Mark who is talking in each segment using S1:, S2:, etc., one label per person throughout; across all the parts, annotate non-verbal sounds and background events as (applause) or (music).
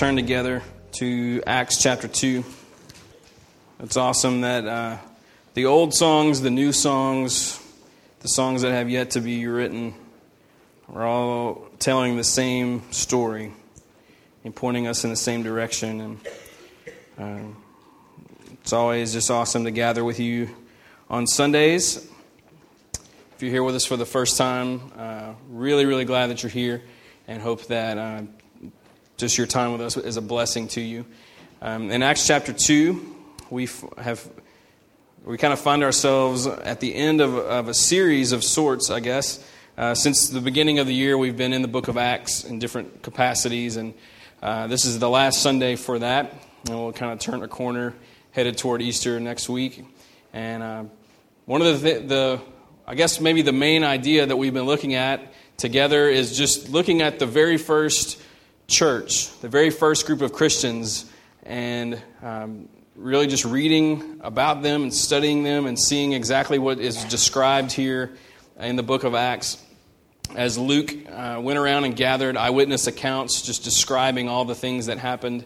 S1: Turn together to Acts chapter 2. It's awesome that uh, the old songs, the new songs, the songs that have yet to be written are all telling the same story and pointing us in the same direction. And uh, it's always just awesome to gather with you on Sundays. If you're here with us for the first time, uh, really, really glad that you're here and hope that uh, just your time with us is a blessing to you. Um, in Acts chapter 2, we have we kind of find ourselves at the end of, of a series of sorts, I guess. Uh, since the beginning of the year, we've been in the book of Acts in different capacities, and uh, this is the last Sunday for that. And we'll kind of turn a corner headed toward Easter next week. And uh, one of the, the, I guess maybe the main idea that we've been looking at together is just looking at the very first church, the very first group of Christians, and um, really just reading about them and studying them and seeing exactly what is described here in the book of Acts. As Luke uh, went around and gathered eyewitness accounts, just describing all the things that happened.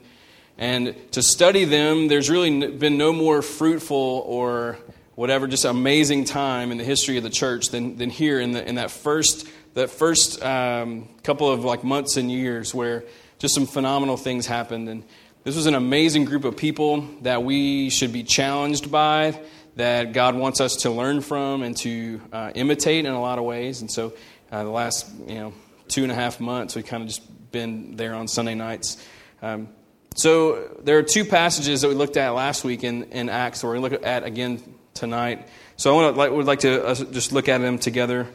S1: And to study them, there's really been no more fruitful or whatever, just amazing time in the history of the church than, than here in, the, in that first that first um, couple of like months and years where just some phenomenal things happened. And this was an amazing group of people that we should be challenged by that god wants us to learn from and to uh, imitate in a lot of ways. And so uh, the last you know two and a half months we've kind of just been there on sunday nights. Um, so there are two passages that we looked at last week in, in acts that to look at again tonight. So i want to, like, would like to uh, just look at them together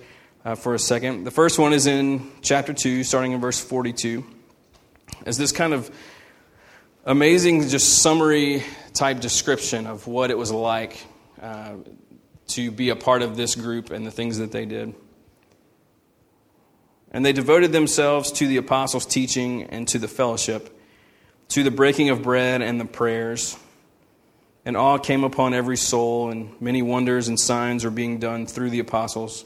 S1: uh, for a second. The first one is in chapter 2, starting in verse 42. As this kind of amazing, just summary type description of what it was like uh, to be a part of this group and the things that they did. And they devoted themselves to the apostles' teaching and to the fellowship, to the breaking of bread and the prayers. And awe came upon every soul, and many wonders and signs were being done through the apostles.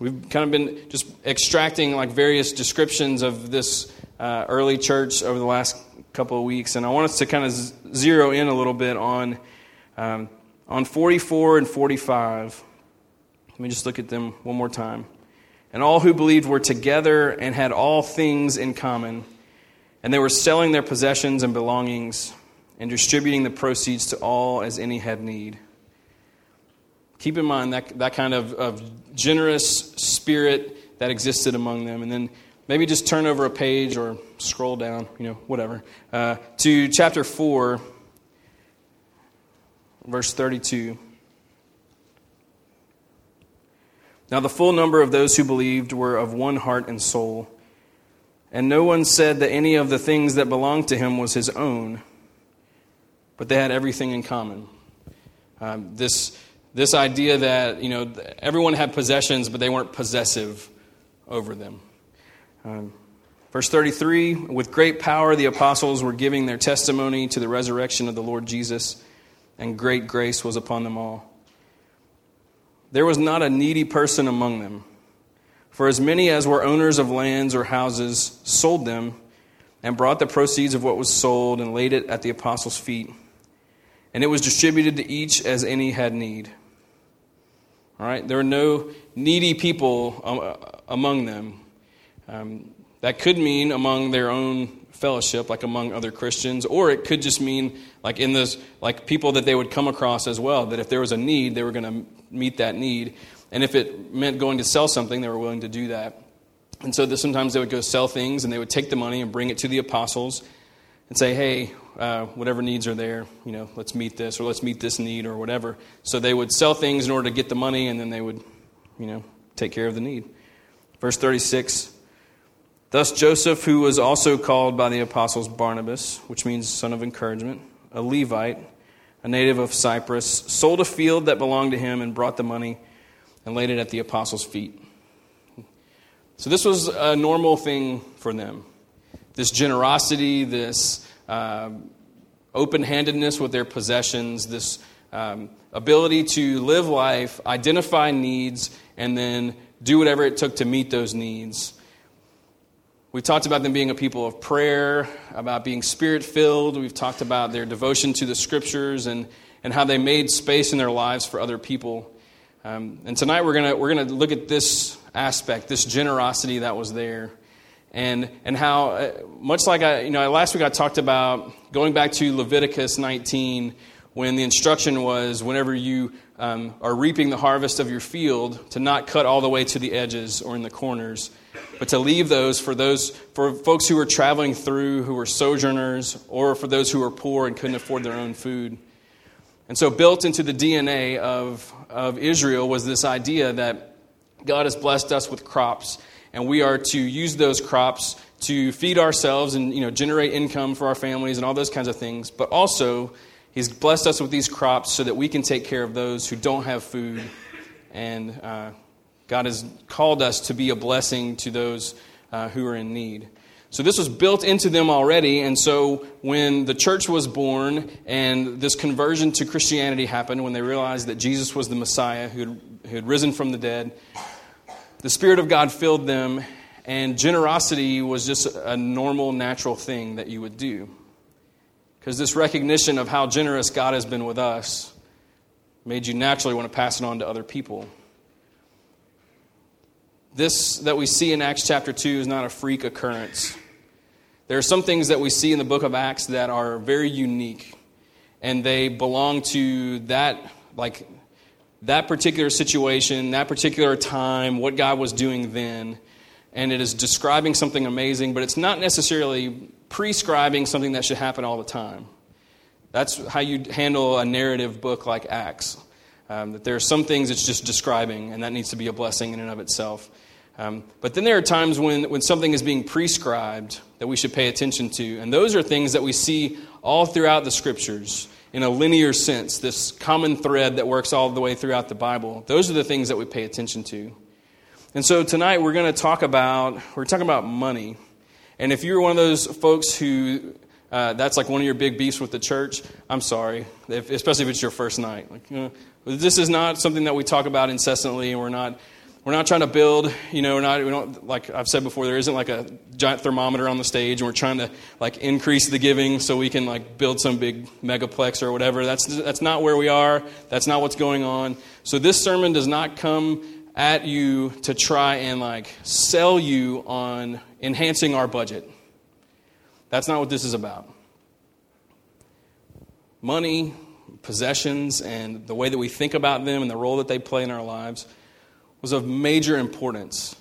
S1: We've kind of been just extracting like various descriptions of this uh, early church over the last couple of weeks, and I want us to kind of z- zero in a little bit on um, on 44 and 45. Let me just look at them one more time. And all who believed were together and had all things in common, and they were selling their possessions and belongings and distributing the proceeds to all as any had need. Keep in mind that, that kind of, of generous spirit that existed among them. And then maybe just turn over a page or scroll down, you know, whatever, uh, to chapter 4, verse 32. Now, the full number of those who believed were of one heart and soul. And no one said that any of the things that belonged to him was his own, but they had everything in common. Um, this this idea that, you know, everyone had possessions, but they weren't possessive over them. Um, verse 33 With great power, the apostles were giving their testimony to the resurrection of the Lord Jesus, and great grace was upon them all. There was not a needy person among them. For as many as were owners of lands or houses sold them and brought the proceeds of what was sold and laid it at the apostles' feet. And it was distributed to each as any had need. All right, there are no needy people um, uh, among them. Um, that could mean among their own fellowship, like among other Christians, or it could just mean like in those like people that they would come across as well. That if there was a need, they were going to meet that need, and if it meant going to sell something, they were willing to do that. And so sometimes they would go sell things, and they would take the money and bring it to the apostles, and say, "Hey, uh, whatever needs are there, you know, let's meet this or let's meet this need or whatever. So they would sell things in order to get the money and then they would, you know, take care of the need. Verse 36 Thus, Joseph, who was also called by the apostles Barnabas, which means son of encouragement, a Levite, a native of Cyprus, sold a field that belonged to him and brought the money and laid it at the apostles' feet. So, this was a normal thing for them. This generosity, this uh, open handedness with their possessions, this um, ability to live life, identify needs, and then do whatever it took to meet those needs. We talked about them being a people of prayer, about being spirit filled. We've talked about their devotion to the scriptures and, and how they made space in their lives for other people. Um, and tonight we're going we're gonna look at this aspect, this generosity that was there. And, and how, uh, much like I, you know, last week I talked about going back to Leviticus 19 when the instruction was whenever you um, are reaping the harvest of your field to not cut all the way to the edges or in the corners but to leave those for those for folks who were traveling through who were sojourners or for those who were poor and couldn't afford their own food. And so built into the dna of, of israel was this idea that god has blessed us with crops and we are to use those crops to feed ourselves and you know generate income for our families and all those kinds of things. But also he's blessed us with these crops so that we can take care of those who don't have food. And uh, God has called us to be a blessing to those uh, who are in need. So this was built into them already, and so when the church was born and this conversion to Christianity happened, when they realized that Jesus was the Messiah who had, who had risen from the dead, the Spirit of God filled them, and generosity was just a normal, natural thing that you would do. Because this recognition of how generous God has been with us made you naturally want to pass it on to other people. This that we see in Acts chapter 2 is not a freak occurrence. There are some things that we see in the book of Acts that are very unique, and they belong to that, like, that particular situation, that particular time, what God was doing then. And it is describing something amazing, but it's not necessarily prescribing something that should happen all the time. That's how you handle a narrative book like Acts. Um, that there are some things it's just describing, and that needs to be a blessing in and of itself. Um, but then there are times when, when something is being prescribed that we should pay attention to. And those are things that we see all throughout the scriptures in a linear sense, this common thread that works all the way throughout the Bible. Those are the things that we pay attention to. And so tonight we're going to talk about we're talking about money. And if you're one of those folks who uh, that's like one of your big beefs with the church, I'm sorry, if, especially if it's your first night. Like, you know, this is not something that we talk about incessantly, and we're not we're not trying to build, you know, we're not, we don't, like I've said before, there isn't like a giant thermometer on the stage and we're trying to like increase the giving so we can like build some big megaplex or whatever. That's, that's not where we are. That's not what's going on. So this sermon does not come at you to try and like sell you on enhancing our budget. That's not what this is about. Money, possessions, and the way that we think about them and the role that they play in our lives was of major importance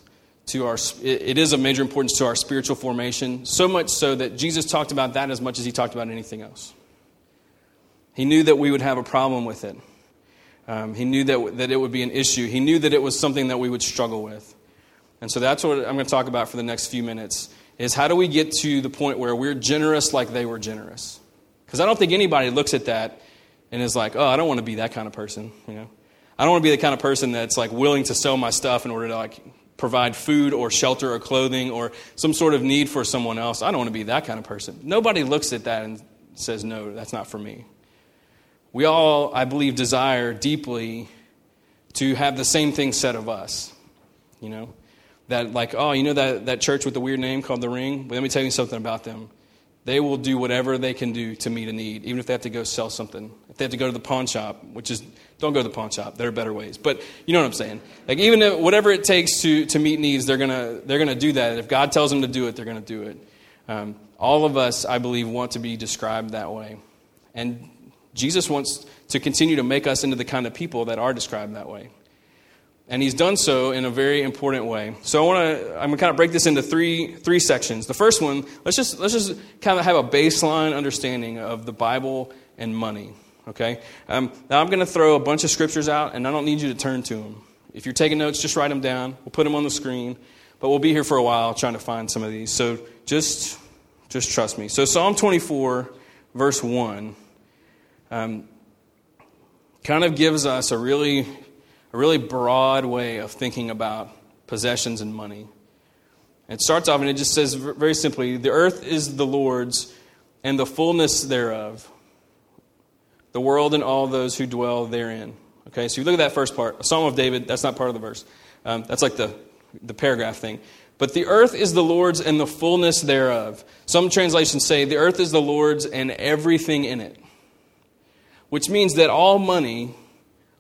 S1: to our it is of major importance to our spiritual formation so much so that jesus talked about that as much as he talked about anything else. He knew that we would have a problem with it. Um, he knew that, that it would be an issue. He knew that it was something that we would struggle with. And so that's what i'm going to talk about for the next few minutes is how do we get to the point where we're generous like they were generous? Because i don't think anybody looks at that and is like oh i don't want to be that kind of person you know I don't want to be the kind of person that's like willing to sell my stuff in order to like provide food or shelter or clothing or some sort of need for someone else. I don't want to be that kind of person. Nobody looks at that and says, no, that's not for me. We all, I believe, desire deeply to have the same thing said of us. You know? That, like, oh, you know that, that church with the weird name called The Ring? Well, let me tell you something about them. They will do whatever they can do to meet a need, even if they have to go sell something. If they have to go to the pawn shop, which is, don't go to the pawn shop. There are better ways. But you know what I'm saying? Like, even if, whatever it takes to, to meet needs, they're going to they're gonna do that. If God tells them to do it, they're going to do it. Um, all of us, I believe, want to be described that way. And Jesus wants to continue to make us into the kind of people that are described that way. And he's done so in a very important way. So I want to I'm going to kind of break this into three three sections. The first one, let's just let's just kind of have a baseline understanding of the Bible and money. Okay. Um, now I'm going to throw a bunch of scriptures out, and I don't need you to turn to them. If you're taking notes, just write them down. We'll put them on the screen. but we'll be here for a while trying to find some of these. So just, just trust me. So Psalm 24, verse 1, um, kind of gives us a really, a really broad way of thinking about possessions and money. It starts off and it just says very simply The earth is the Lord's and the fullness thereof, the world and all those who dwell therein. Okay, so you look at that first part, a Psalm of David, that's not part of the verse. Um, that's like the, the paragraph thing. But the earth is the Lord's and the fullness thereof. Some translations say the earth is the Lord's and everything in it. Which means that all money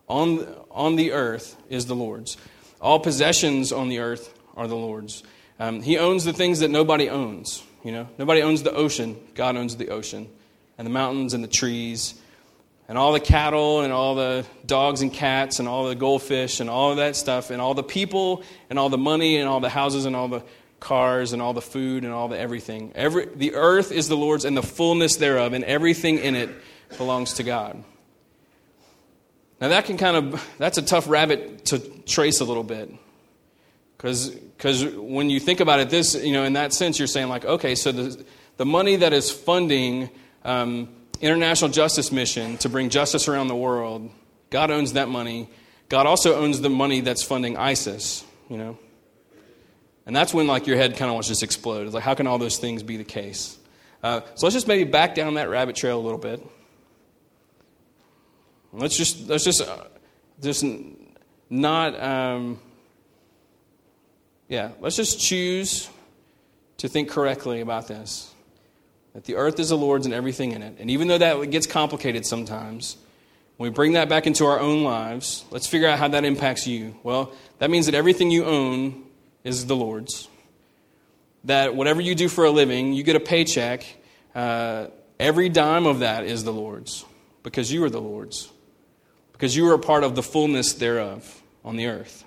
S1: on, on the earth is the Lord's. All possessions on the earth are the Lord's. Um, he owns the things that nobody owns. You know, nobody owns the ocean. God owns the ocean, and the mountains and the trees, and all the cattle and all the dogs and cats and all the goldfish and all of that stuff and all the people and all the money and all the houses and all the cars and all the food and all the everything. Every, the earth is the Lord's and the fullness thereof, and everything in it belongs to God. Now that can kind of that's a tough rabbit to trace a little bit. Because cuz when you think about it, this, you know, in that sense, you're saying, like, okay, so the, the money that is funding um, international justice mission to bring justice around the world, God owns that money. God also owns the money that's funding ISIS, you know? And that's when, like, your head kind of wants to just explode. It's like, how can all those things be the case? Uh, so let's just maybe back down that rabbit trail a little bit. Let's just, let's just, uh, just not, um, yeah, let's just choose to think correctly about this. That the earth is the Lord's and everything in it. And even though that gets complicated sometimes, when we bring that back into our own lives, let's figure out how that impacts you. Well, that means that everything you own is the Lord's. That whatever you do for a living, you get a paycheck, uh, every dime of that is the Lord's because you are the Lord's. Because you are a part of the fullness thereof on the earth.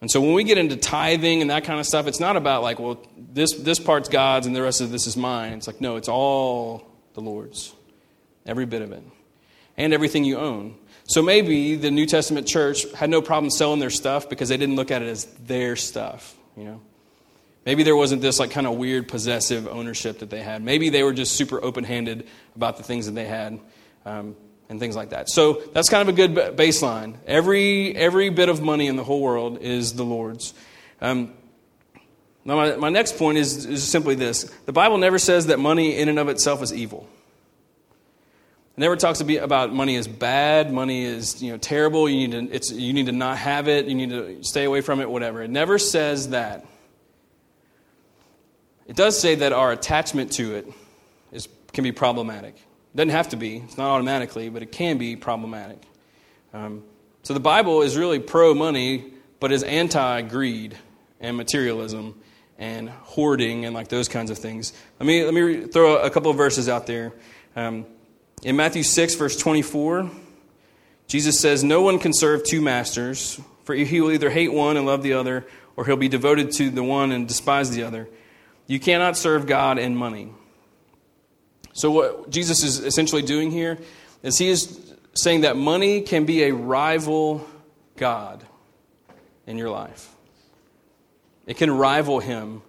S1: And so when we get into tithing and that kind of stuff, it's not about like, well, this, this part's God's and the rest of this is mine. It's like, no, it's all the Lord's. Every bit of it. And everything you own. So maybe the New Testament church had no problem selling their stuff because they didn't look at it as their stuff, you know. Maybe there wasn't this like kind of weird possessive ownership that they had. Maybe they were just super open-handed about the things that they had. Um, and things like that. So that's kind of a good baseline. Every, every bit of money in the whole world is the Lord's. Um, now, my, my next point is, is simply this the Bible never says that money in and of itself is evil. It never talks about money as bad, money is you know, terrible, you need, to, it's, you need to not have it, you need to stay away from it, whatever. It never says that. It does say that our attachment to it is, can be problematic. It doesn't have to be, it's not automatically, but it can be problematic. Um, so the Bible is really pro money, but is anti greed and materialism and hoarding and like those kinds of things. Let me, let me throw a couple of verses out there. Um, in Matthew 6, verse 24, Jesus says, No one can serve two masters, for he will either hate one and love the other, or he'll be devoted to the one and despise the other. You cannot serve God and money. So, what Jesus is essentially doing here is he is saying that money can be a rival God in your life. It can rival him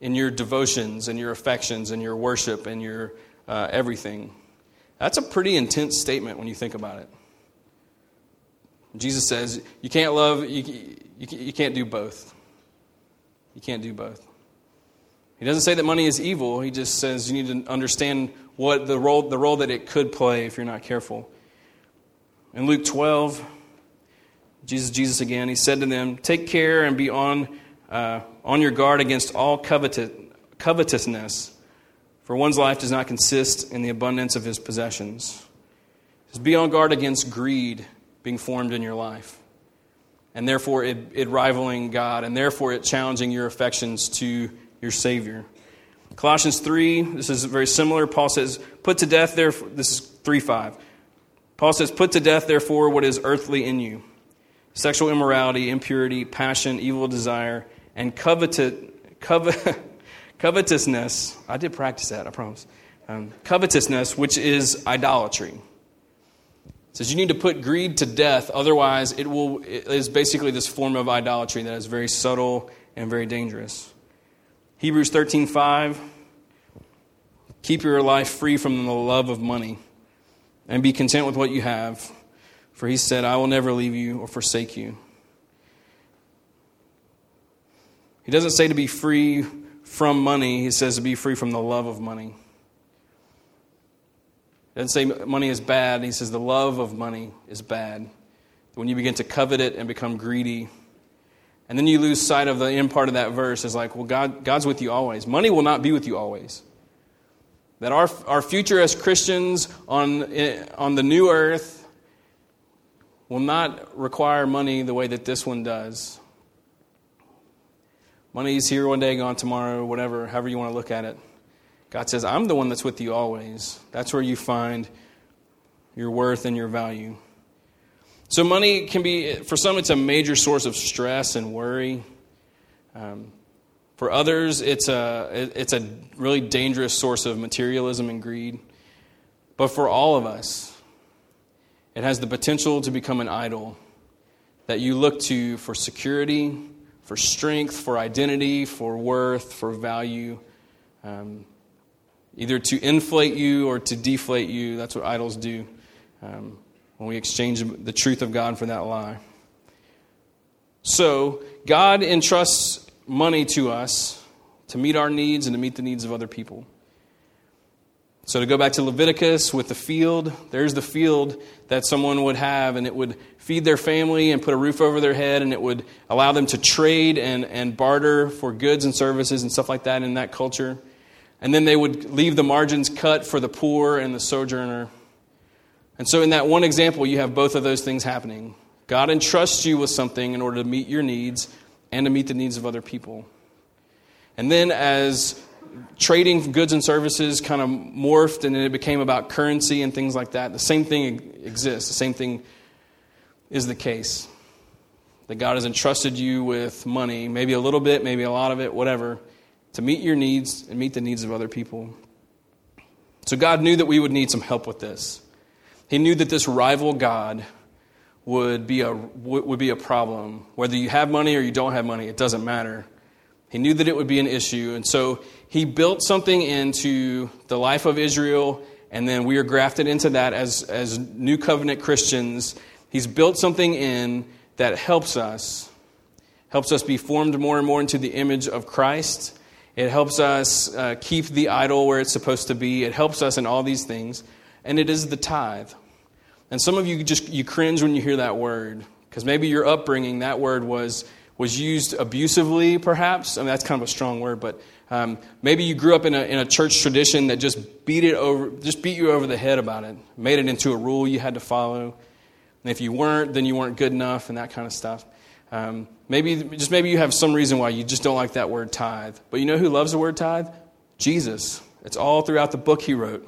S1: in your devotions and your affections and your worship and your uh, everything. That's a pretty intense statement when you think about it. Jesus says you can't love, you, you, you can't do both. You can't do both. He doesn't say that money is evil. He just says you need to understand what the role, the role that it could play if you're not careful. In Luke 12, Jesus, Jesus again, he said to them, Take care and be on, uh, on your guard against all covetous, covetousness, for one's life does not consist in the abundance of his possessions. Just be on guard against greed being formed in your life, and therefore it, it rivaling God, and therefore it challenging your affections to your Savior. Colossians 3, this is very similar. Paul says, Put to death, therefore, this is 3 5. Paul says, Put to death, therefore, what is earthly in you sexual immorality, impurity, passion, evil desire, and covet, (laughs) covetousness. I did practice that, I promise. Um, covetousness, which is idolatry. It says you need to put greed to death, otherwise, it will it is basically this form of idolatry that is very subtle and very dangerous. Hebrews 13:5 Keep your life free from the love of money and be content with what you have, for he said, I will never leave you or forsake you. He doesn't say to be free from money, he says to be free from the love of money. He doesn't say money is bad, he says the love of money is bad. When you begin to covet it and become greedy, and then you lose sight of the end part of that verse is like, well, God, God's with you always. Money will not be with you always. That our, our future as Christians on, eh, on the new earth will not require money the way that this one does. Money's here one day, gone tomorrow, whatever, however you want to look at it. God says, I'm the one that's with you always. That's where you find your worth and your value. So, money can be, for some, it's a major source of stress and worry. Um, for others, it's a, it's a really dangerous source of materialism and greed. But for all of us, it has the potential to become an idol that you look to for security, for strength, for identity, for worth, for value, um, either to inflate you or to deflate you. That's what idols do um, when we exchange the truth of God for that lie. So, God entrusts money to us to meet our needs and to meet the needs of other people. So, to go back to Leviticus with the field, there's the field that someone would have, and it would feed their family and put a roof over their head, and it would allow them to trade and, and barter for goods and services and stuff like that in that culture. And then they would leave the margins cut for the poor and the sojourner. And so, in that one example, you have both of those things happening. God entrusts you with something in order to meet your needs, and to meet the needs of other people. And then as trading goods and services kind of morphed and it became about currency and things like that, the same thing exists. The same thing is the case. That God has entrusted you with money, maybe a little bit, maybe a lot of it, whatever, to meet your needs and meet the needs of other people. So God knew that we would need some help with this. He knew that this rival God would be a, would be a problem. Whether you have money or you don't have money, it doesn't matter. He knew that it would be an issue. And so he built something into the life of Israel, and then we are grafted into that as, as new covenant Christians. He's built something in that helps us, helps us be formed more and more into the image of Christ. It helps us uh, keep the idol where it's supposed to be. It helps us in all these things. And it is the tithe. And some of you just you cringe when you hear that word because maybe your upbringing that word was was used abusively, perhaps. I mean that's kind of a strong word, but um, maybe you grew up in a, in a church tradition that just beat it over, just beat you over the head about it, made it into a rule you had to follow. And if you weren't, then you weren't good enough, and that kind of stuff. Um, maybe just maybe you have some reason why you just don't like that word tithe. But you know who loves the word tithe? Jesus. It's all throughout the book he wrote.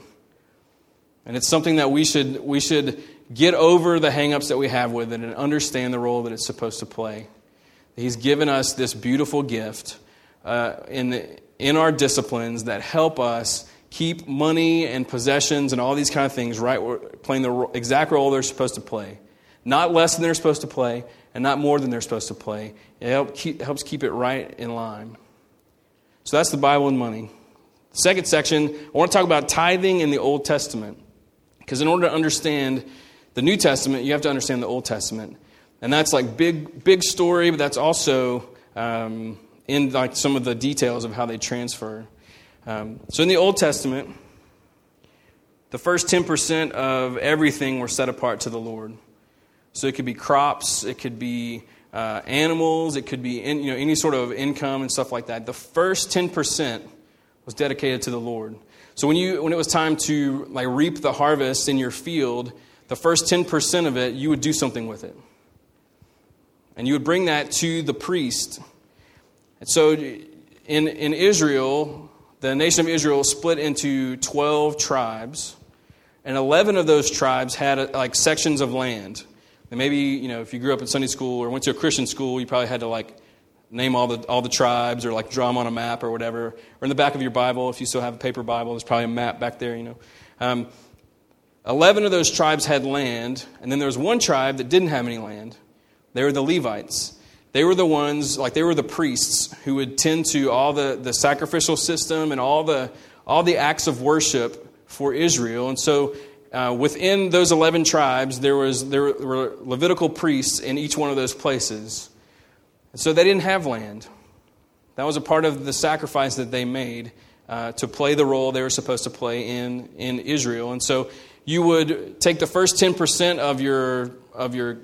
S1: And it's something that we should, we should get over the hangups that we have with it and understand the role that it's supposed to play. He's given us this beautiful gift uh, in, the, in our disciplines that help us keep money and possessions and all these kind of things right playing the exact role they're supposed to play. Not less than they're supposed to play, and not more than they're supposed to play. It help keep, helps keep it right in line. So that's the Bible and money. second section, I want to talk about tithing in the Old Testament. Because in order to understand the New Testament, you have to understand the Old Testament. And that's like big, big story, but that's also um, in like some of the details of how they transfer. Um, so in the Old Testament, the first 10% of everything were set apart to the Lord. So it could be crops, it could be uh, animals, it could be in, you know, any sort of income and stuff like that. The first 10% was dedicated to the Lord. So when, you, when it was time to like reap the harvest in your field, the first 10% of it, you would do something with it. And you would bring that to the priest. And so in, in Israel, the nation of Israel split into 12 tribes, and 11 of those tribes had like sections of land. And maybe, you know, if you grew up in Sunday school or went to a Christian school, you probably had to like name all the, all the tribes or like draw them on a map or whatever. Or in the back of your Bible, if you still have a paper Bible, there's probably a map back there, you know. Um, 11 of those tribes had land, and then there was one tribe that didn't have any land. They were the Levites. they were the ones, like they were the priests who would tend to all the, the sacrificial system and all the, all the acts of worship for Israel. And so uh, within those 11 tribes, there, was, there were Levitical priests in each one of those places. And so they didn't have land. That was a part of the sacrifice that they made uh, to play the role they were supposed to play in, in Israel. And so you would take the first 10% of your, of your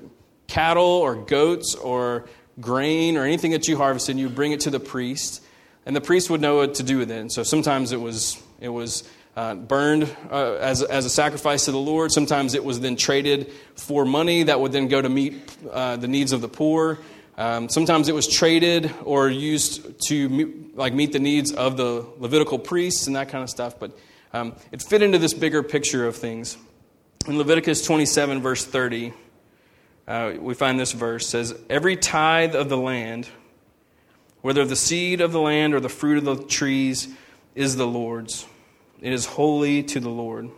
S1: cattle or goats or grain or anything that you harvested, and you bring it to the priest, and the priest would know what to do with it. And so sometimes it was, it was uh, burned uh, as, as a sacrifice to the Lord. Sometimes it was then traded for money that would then go to meet uh, the needs of the poor. Um, sometimes it was traded or used to meet, like meet the needs of the Levitical priests and that kind of stuff. But um, it fit into this bigger picture of things. In Leviticus 27, verse 30, uh, we find this verse says, "Every tithe of the land, whether the seed of the land or the fruit of the trees, is the Lord's." It is holy to the Lord.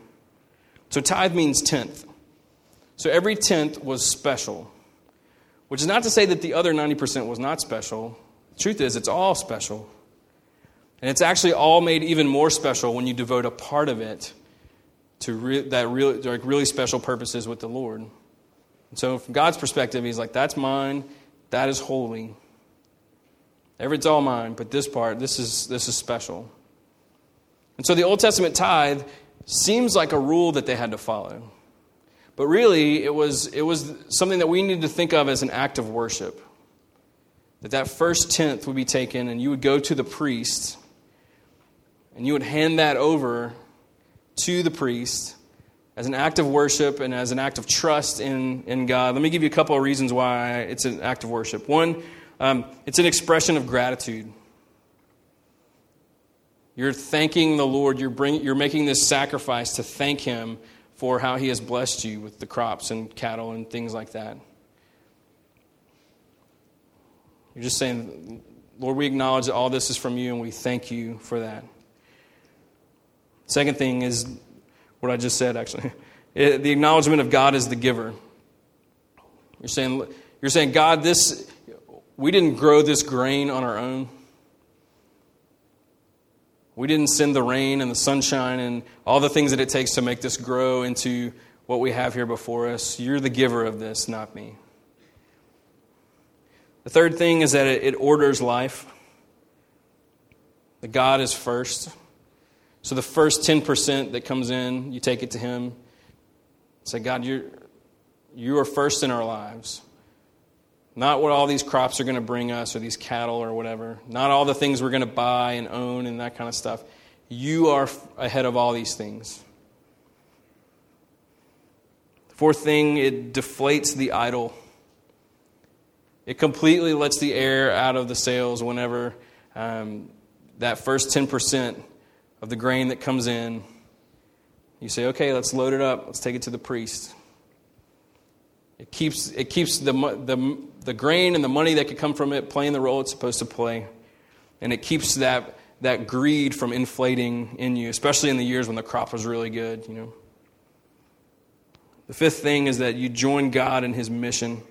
S1: So tithe means tenth. So every tenth was special, which is not to say that the other 90% was not special. The truth is, it's all special. And it's actually all made even more special when you devote a part of it to re- that really, like really special purposes with the Lord. And so, from God's perspective, He's like, that's mine, that is holy. Everything's all mine, but this part, this is, this is special. And so the Old Testament tithe seems like a rule that they had to follow. But really, it was, it was something that we need to think of as an act of worship. That that first tenth would be taken, and you would go to the priest, and you would hand that over to the priest as an act of worship and as an act of trust in, in God. Let me give you a couple of reasons why it's an act of worship. One, um, it's an expression of gratitude. You're thanking the Lord. You're, bring, you're making this sacrifice to thank Him for how He has blessed you with the crops and cattle and things like that. You're just saying, Lord, we acknowledge that all this is from you and we thank you for that. Second thing is what I just said, actually. (laughs) It, the acknowledgement of God as the giver. You're saying, you're saying, God, this, we didn't grow this grain on our own. We didn't send the rain and the sunshine and all the things that it takes to make this grow into what we have here before us. You're the giver of this, not me. The third thing is that it, orders life. That God is first. So the first 10% that comes in, you take it to Him. Say, God, you're, you are first in our lives. Not what all these crops are going to bring us or these cattle or whatever. Not all the things we're going to buy and own and that kind of stuff. You are ahead of all these things. Fourth thing, it deflates the idol. It completely lets the air out of the sails whenever um, that first 10% of the grain that comes in, you say, okay, let's load it up. Let's take it to the priest. It keeps, it keeps the, the, the grain and the money that could come from it playing the role it's supposed to play. And it keeps that, that greed from inflating in you, especially in the years when the crop was really good, you know. The fifth thing is that you join God in his mission.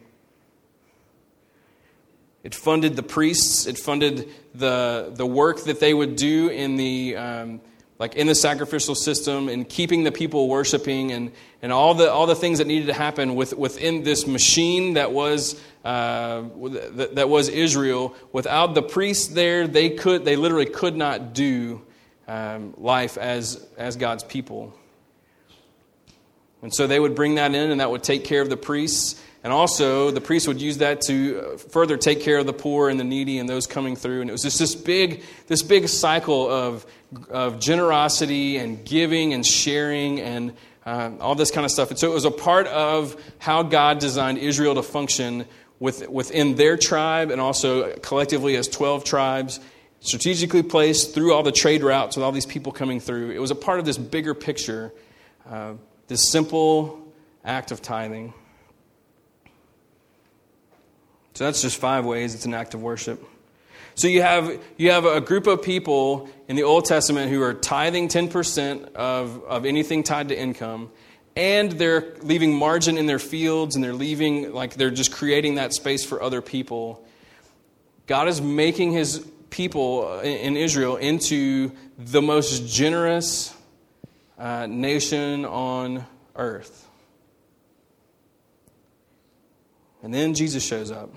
S1: It funded the priests, it funded the, the work that they would do in the, um, like in the sacrificial system and keeping the people worshiping and, and all, the, all the things that needed to happen with, within this machine that was, uh, that, was Israel. Without the priests there, they, could, they literally could not do um, life as, as God's people. And so they would bring that in, and that would take care of the priests. And also, the priests would use that to further take care of the poor and the needy and those coming through. And it was just this big, this big cycle of, of generosity and giving and sharing and um, all this kind of stuff. And so it was a part of how God designed Israel to function with, within their tribe and also collectively as 12 tribes, strategically placed through all the trade routes with all these people coming through. It was a part of this bigger picture, uh, this simple act of tithing. So that's just five ways it's an act of worship. So you have, you have a group of people in the Old Testament who are tithing 10% of, of anything tied to income, and they're leaving margin in their fields, and they're leaving, like, they're just creating that space for other people. God is making his people in Israel into the most generous uh, nation on earth. And then Jesus shows up.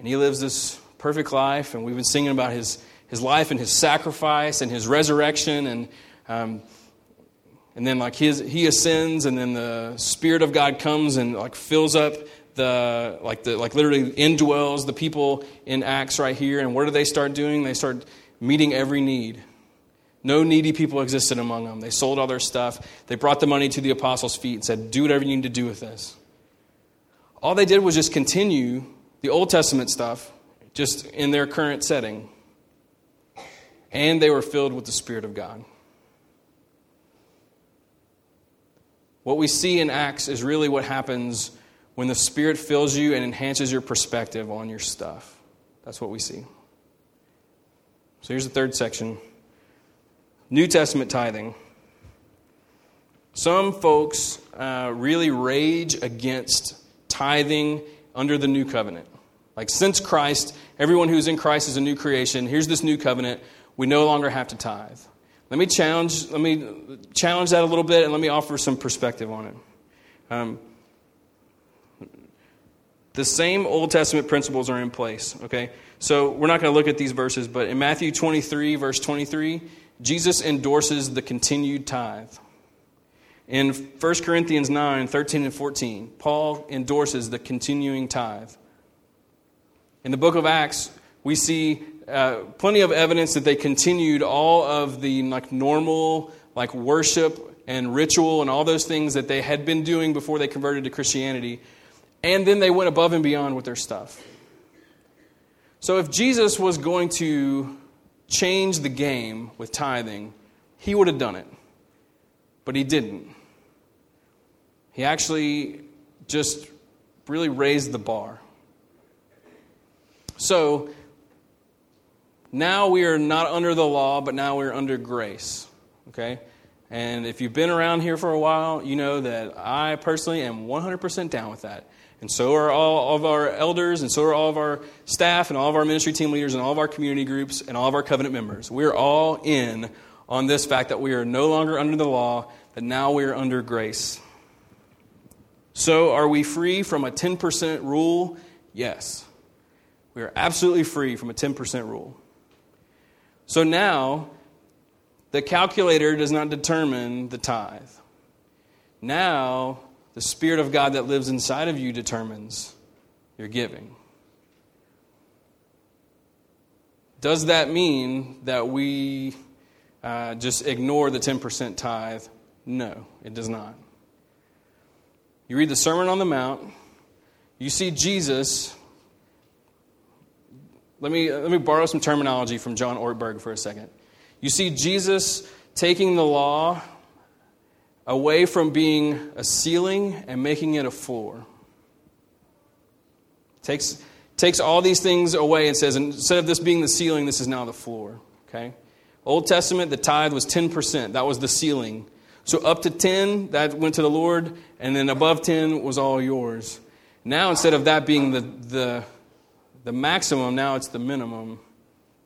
S1: And he lives this perfect life, and we've been singing about his, his life and his sacrifice and his resurrection, and, um, and then like his, he ascends, and then the Spirit of God comes and like fills up the like the like literally indwells the people in Acts right here. And what do they start doing? They start meeting every need. No needy people existed among them. They sold all their stuff. They brought the money to the apostles' feet and said, Do whatever you need to do with this. All they did was just continue the Old Testament stuff, just in their current setting. And they were filled with the Spirit of God. What we see in Acts is really what happens when the Spirit fills you and enhances your perspective on your stuff. That's what we see. So here's the third section New Testament tithing. Some folks uh, really rage against tithing under the new covenant. Like, since Christ, everyone who's in Christ is a new creation. Here's this new covenant. We no longer have to tithe. Let me challenge, let me challenge that a little bit and let me offer some perspective on it. Um, the same Old Testament principles are in place, okay? So we're not going to look at these verses, but in Matthew 23, verse 23, Jesus endorses the continued tithe. In 1 Corinthians 9, 13 and 14, Paul endorses the continuing tithe. In the book of Acts, we see uh, plenty of evidence that they continued all of the like normal like worship and ritual and all those things that they had been doing before they converted to Christianity. And then they went above and beyond with their stuff. So if Jesus was going to change the game with tithing, he would have done it. But he didn't. He actually just really raised the bar. So now we are not under the law, but now we're under grace. Okay? And if you've been around here for a while, you know that I personally am 100% down with that. And so are all of our elders, and so are all of our staff, and all of our ministry team leaders, and all of our community groups, and all of our covenant members. We're all in on this fact that we are no longer under the law, that now we are under grace. So, are we free from a 10% rule? Yes. We are absolutely free from a 10% rule. So now, the calculator does not determine the tithe. Now, the Spirit of God that lives inside of you determines your giving. Does that mean that we uh, just ignore the 10% tithe? No, it does not. You read the Sermon on the Mount, you see Jesus. Let me, let me borrow some terminology from John Ortberg for a second. You see Jesus taking the law away from being a ceiling and making it a floor. Takes, takes all these things away and says, instead of this being the ceiling, this is now the floor. Okay? Old Testament, the tithe was 10%. That was the ceiling. So up to 10, that went to the Lord, and then above 10 was all yours. Now, instead of that being the, the, the maximum, now it's the minimum.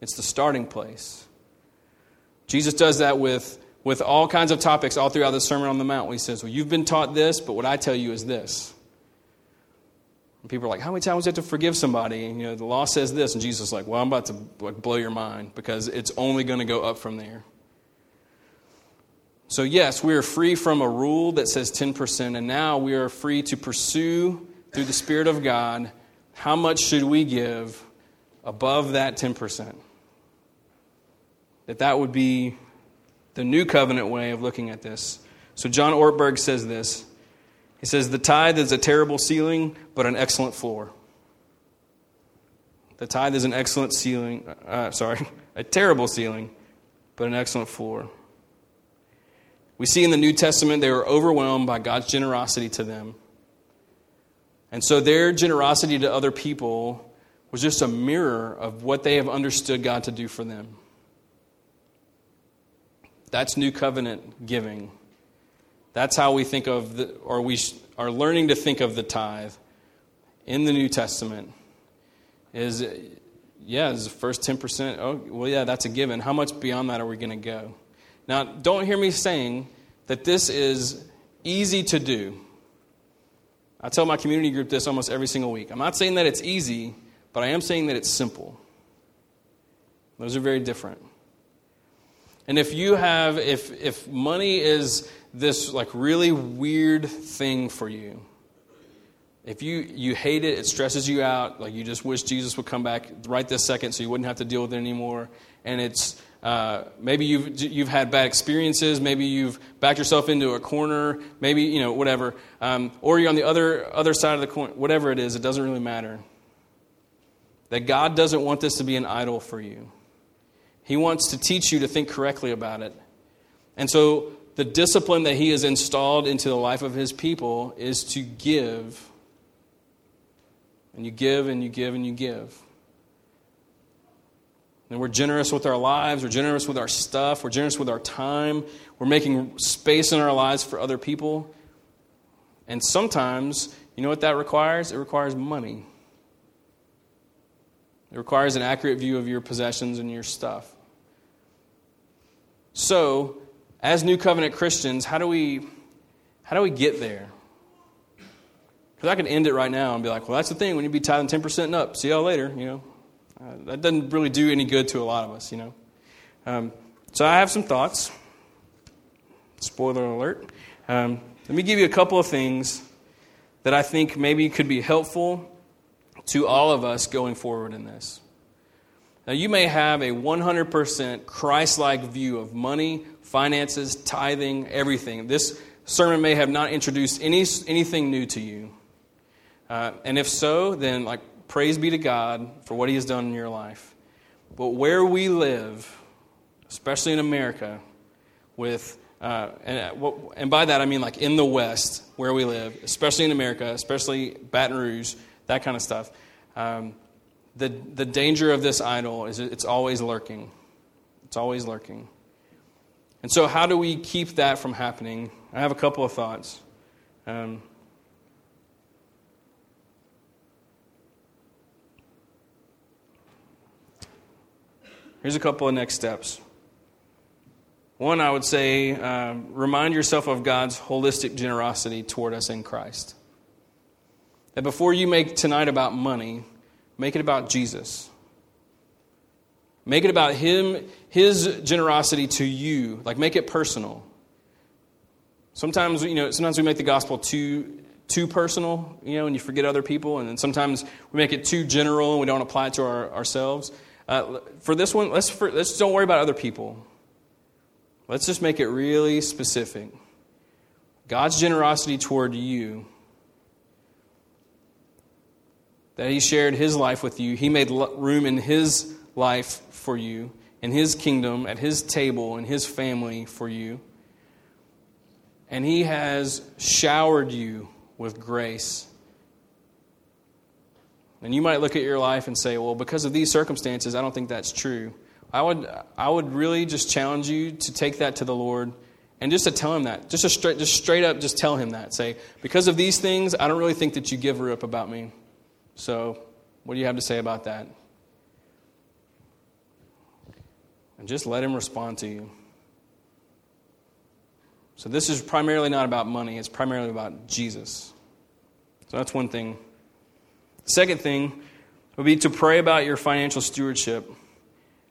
S1: It's the starting place. Jesus does that with with all kinds of topics all throughout the Sermon on the Mount. He says, Well, you've been taught this, but what I tell you is this. And people are like, How many times do you have to forgive somebody? And, you know, the law says this. And Jesus is like, Well, I'm about to like, blow your mind because it's only going to go up from there. So, yes, we are free from a rule that says 10%, and now we are free to pursue through the Spirit of God how much should we give above that 10%. That that would be the new covenant way of looking at this. So John Ortberg says this. He says, The tithe is a terrible ceiling, but an excellent floor. The tithe is an excellent ceiling, uh, sorry, (laughs) a terrible ceiling, but an excellent floor. We see in the New Testament they were overwhelmed by God's generosity to them. And so their generosity to other people was just a mirror of what they have understood God to do for them. That's new covenant giving. That's how we think of, the, or we are learning to think of the tithe in the New Testament. is, yeah, is the first 10%, oh, well, yeah, that's a given. How much beyond that are we going to go? Now, don't hear me saying that this is easy to do. I tell my community group this almost every single week. I'm not saying that it's easy, but I am saying that it's simple. Those are very different. And if you have, if, if money is this like really weird thing for you, if you, you hate it, it stresses you out, like you just wish Jesus would come back right this second so you wouldn't have to deal with it anymore, and it's uh, maybe you've, you've had bad experiences, maybe you've backed yourself into a corner, maybe, you know, whatever, um, or you're on the other, other side of the coin, whatever it is, it doesn't really matter. That God doesn't want this to be an idol for you. He wants to teach you to think correctly about it. And so the discipline that He has installed into the life of His people is to give. And you give and you give and you give. And we're generous with our lives, we're generous with our stuff, we're generous with our time, we're making space in our lives for other people. And sometimes, you know what that requires? It requires money. It requires an accurate view of your possessions and your stuff. So, as New Covenant Christians, how do we, how do we get there? Because I could end it right now and be like, well, that's the thing. When you be tithing 10% and up, see y'all later, you know. Uh, that doesn't really do any good to a lot of us, you know. Um, so I have some thoughts. Spoiler alert. Um, let me give you a couple of things that I think maybe could be helpful to all of us going forward in this. Now, you may have a 100% Christ like view of money, finances, tithing, everything. This sermon may have not introduced any, anything new to you. Uh, and if so, then, like, praise be to God for what He has done in your life. But where we live, especially in America, with uh, and, uh, and by that I mean like in the West, where we live, especially in America, especially Baton Rouge, that kind of stuff. Um, the, the danger of this idol is it's always lurking. It's always lurking. And so, how do we keep that from happening? I have a couple of thoughts. Um, here's a couple of next steps. One, I would say, um, remind yourself of God's holistic generosity toward us in Christ. That before you make tonight about money, make it about Jesus. Make it about Him, His generosity to you. Like, make it personal. Sometimes, you know, sometimes we make the gospel too, too personal, you know, and you forget other people. And then sometimes we make it too general and we don't apply it to our, ourselves. Uh, for this one, let's, for, let's don't worry about other people. Let's just make it really specific. God's generosity toward you that He shared His life with you. He made room in His life for you, in His kingdom, at His table, in His family for you. And He has showered you with grace. And you might look at your life and say, well, because of these circumstances, I don't think that's true. I would, I would really just challenge you to take that to the Lord and just to tell him that. Just, straight, just straight up, just tell him that. Say, because of these things, I don't really think that you give a rip about me. So, what do you have to say about that? And just let him respond to you. So, this is primarily not about money, it's primarily about Jesus. So, that's one thing. Second thing would be to pray about your financial stewardship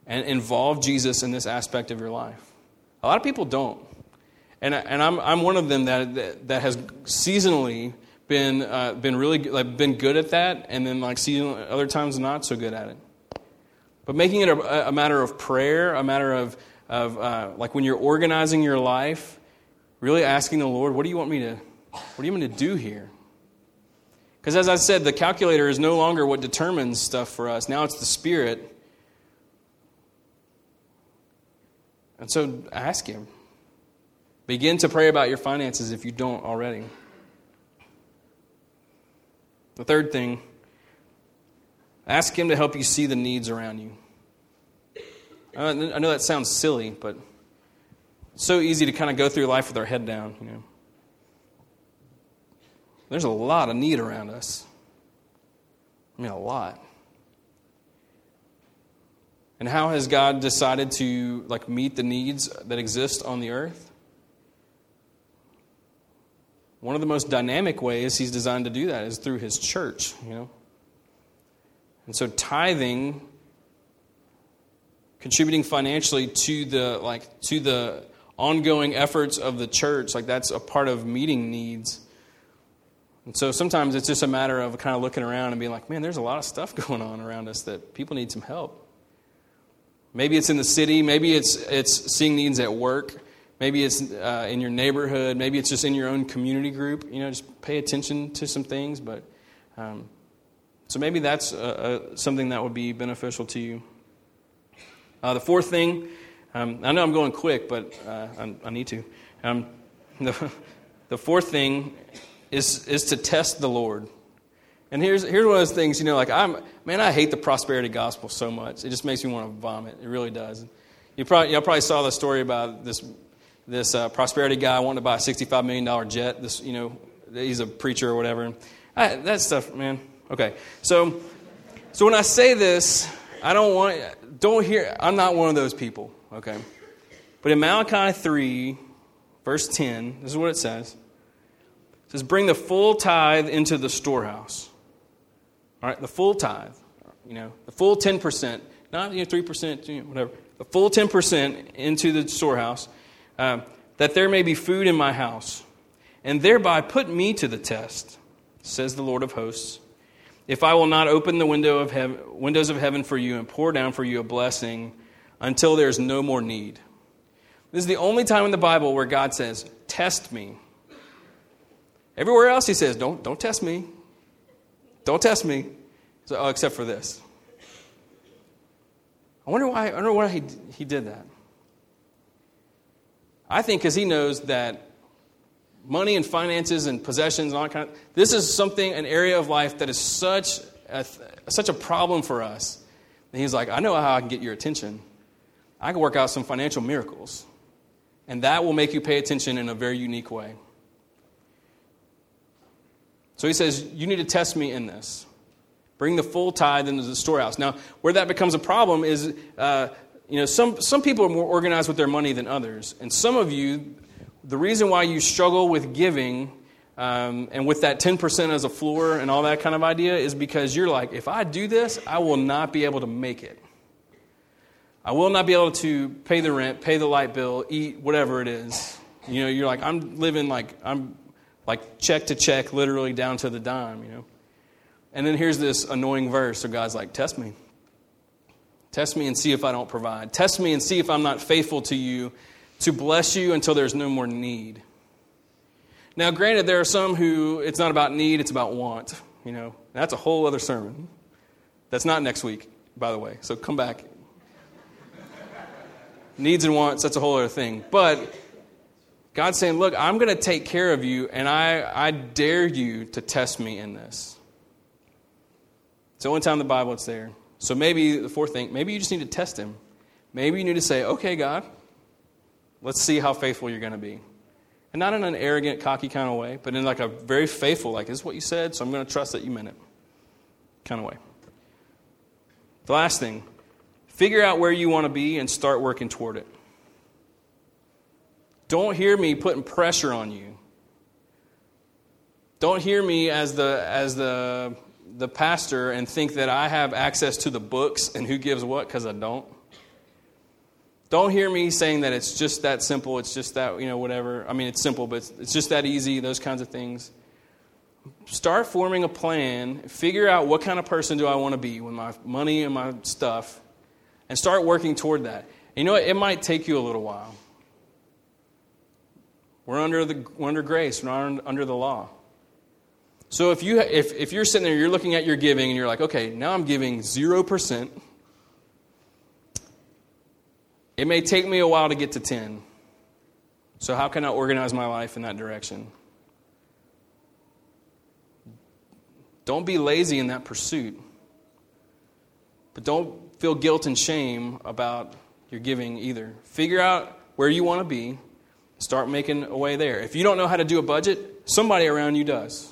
S1: and involve Jesus in this aspect of your life. A lot of people don't. And, and I'm, I'm one of them that, that, that has seasonally been uh, been really like been good at that, and then like seeing other times not so good at it. But making it a, a matter of prayer, a matter of of uh, like when you're organizing your life, really asking the Lord, what do you want me to, what do you want me to do here? Because as I said, the calculator is no longer what determines stuff for us. Now it's the Spirit. And so ask Him. Begin to pray about your finances if you don't already. The third thing, ask Him to help you see the needs around you. Uh, I know that sounds silly, but it's so easy to kind of go through life with our head down, you know. There's a lot of need around us. I mean, a lot. And how has God decided to like meet the needs that exist on the earth? One of the most dynamic ways he's designed to do that is through his church, you know. And so tithing contributing financially to the like to the ongoing efforts of the church, like that's a part of meeting needs. And so sometimes it's just a matter of kind of looking around and being like, man, there's a lot of stuff (laughs) going on around us that people need some help. Maybe it's in the city, maybe it's it's seeing needs at work, maybe it's uh, in your neighborhood, maybe it's just in your own community group. You know, just pay attention to some things. But um, so maybe that's something that would be beneficial to you. Uh, the fourth thing, um, I know I'm going quick, but uh, I, I, need to. Um, (laughs) the, the fourth thing is, is to test the Lord. And here's, here's one of those things, you know, like, I'm, man, I hate the prosperity gospel so much. It just makes me want to vomit. It really does. You probably, you probably saw the story about this, this uh, prosperity guy wanting to buy a $65 million jet. This, you know, he's a preacher or whatever. I, that stuff, man. Okay. So, so when I say this, I don't want, don't hear, I'm not one of those people, okay? But in Malachi 3, verse 10, this is what it says. Says, Bring the full tithe into the storehouse. All right, the full tithe, you know, the full 10%, not you know, 3%, you know, whatever, the full 10% into the storehouse, uh, that there may be food in my house, and thereby put me to the test, says the Lord of hosts if I will not open the window of windows of heaven for you and pour down for you a blessing until there's no more need. This is the only time in the Bible where God says, Test me. Everywhere else, He says, Don't, don't test me. Don't test me. So, oh, except for this. I wonder why, I wonder why he, he did that. I think because he knows that money and finances and possessions and all kind of this is something an area of life that is such a, such a problem for us and he's like i know how i can get your attention i can work out some financial miracles and that will make you pay attention in a very unique way so he says you need to test me in this bring the full tithe into the storehouse now where that becomes a problem is uh, you know some, some people are more organized with their money than others and some of you the reason why you struggle with giving um, and with that 10% as a floor and all that kind of idea is because you're like, if I do this, I will not be able to make it. I will not be able to pay the rent, pay the light bill, eat whatever it is. You know, you're like, I'm living like, I'm like check to check, literally down to the dime, you know. And then here's this annoying verse. So God's like, test me. Test me and see if I don't provide. Test me and see if I'm not faithful to you to bless you until there's no more need. Now, granted, there are some who it's not about need, it's about want. You know, that's a whole other sermon. That's not next week, by the way. So come back. Needs and wants, that's a whole other thing. But God's saying, look, I'm going to take care of you, and I, I dare you to test me in this. It's the only time the Bible it's there. So maybe the fourth thing, maybe you just need to test him. Maybe you need to say, okay, God, Let's see how faithful you're going to be. And not in an arrogant, cocky kind of way, but in like a very faithful, like, this is what you said, so I'm going to trust that you meant it kind of way. The last thing figure out where you want to be and start working toward it. Don't hear me putting pressure on you. Don't hear me as the, as the, the pastor and think that I have access to the books and who gives what because I don't. Don't hear me saying that it's just that simple, it's just that, you know, whatever. I mean, it's simple, but it's just that easy, those kinds of things. Start forming a plan, figure out what kind of person do I want to be with my money and my stuff, and start working toward that. You know, it might take you a little while. We're under, the, we're under grace, we're not under the law. So if, you, if, if you're sitting there, you're looking at your giving, and you're like, okay, now I'm giving 0%. It may take me a while to get to 10. So, how can I organize my life in that direction? Don't be lazy in that pursuit. But don't feel guilt and shame about your giving either. Figure out where you want to be, start making a way there. If you don't know how to do a budget, somebody around you does.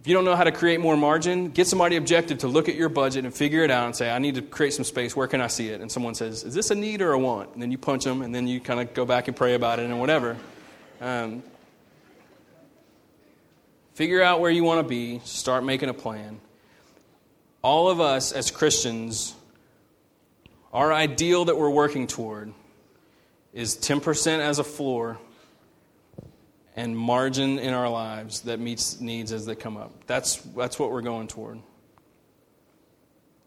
S1: If you don't know how to create more margin, get somebody objective to look at your budget and figure it out and say, I need to create some space. Where can I see it? And someone says, Is this a need or a want? And then you punch them, and then you kind of go back and pray about it and whatever. Um, figure out where you want to be, start making a plan. All of us as Christians, our ideal that we're working toward is 10% as a floor and margin in our lives that meets needs as they come up. That's, that's what we're going toward.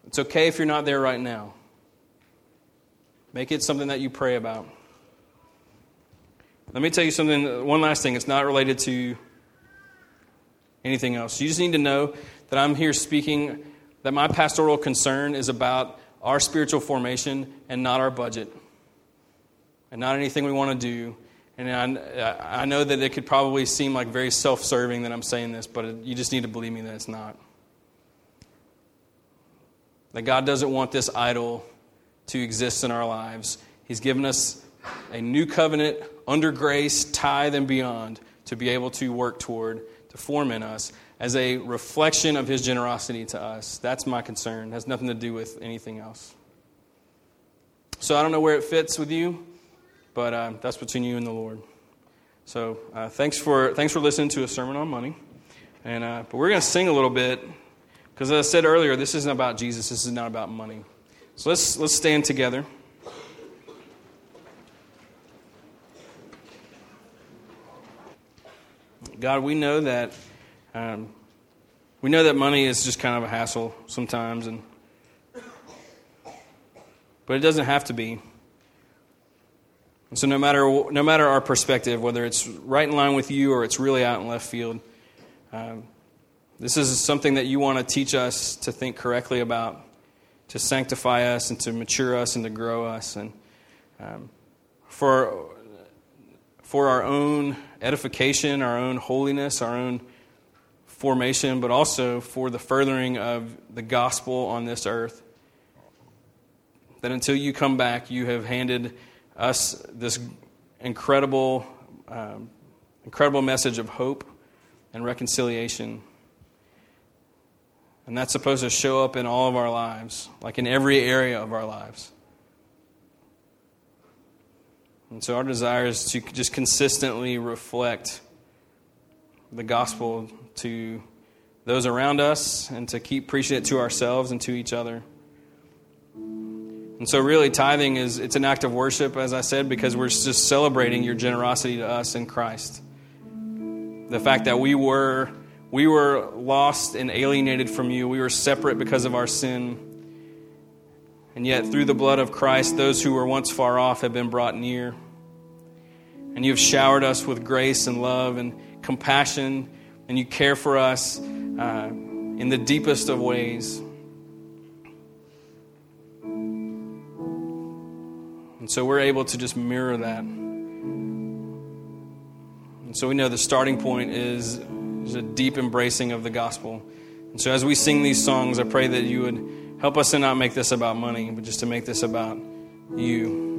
S1: It's okay if you're not there right now. Make it something that you pray about. Let me tell you something, one last thing. It's not related to anything else. You just need to know that I'm here speaking, that my pastoral concern is about our spiritual formation and not our budget, and not anything we want to do and I, I know that it could probably seem like very self serving that I'm saying this, but you just need to believe me that it's not. That God doesn't want this idol to exist in our lives. He's given us a new covenant under grace, tithe, and beyond to be able to work toward, to form in us as a reflection of His generosity to us. That's my concern. It has nothing to do with anything else. So I don't know where it fits with you. But uh, that's between you and the Lord. So uh, thanks for thanks for listening to a sermon on money. And uh, but we're going to sing a little bit because as I said earlier, this isn't about Jesus. This is not about money. So let's let's stand together. God, we know that um, we know that money is just kind of a hassle sometimes, and but it doesn't have to be. And so, no matter, no matter our perspective, whether it's right in line with you or it's really out in left field, um, this is something that you want to teach us to think correctly about, to sanctify us and to mature us and to grow us. And um, for, for our own edification, our own holiness, our own formation, but also for the furthering of the gospel on this earth. That until you come back, you have handed us this incredible, um, incredible message of hope and reconciliation. And that's supposed to show up in all of our lives, like in every area of our lives. And so our desire is to just consistently reflect the gospel to those around us and to keep preaching it to ourselves and to each other. And so, really, tithing is it's an act of worship, as I said, because we're just celebrating your generosity to us in Christ. The fact that we were we were lost and alienated from you, we were separate because of our sin. And yet, through the blood of Christ, those who were once far off have been brought near. And you've showered us with grace and love and compassion, and you care for us uh, in the deepest of ways. And so we're able to just mirror that. And so we know the starting point is, is a deep embracing of the gospel. And so as we sing these songs, I pray that you would help us to not make this about money, but just to make this about you.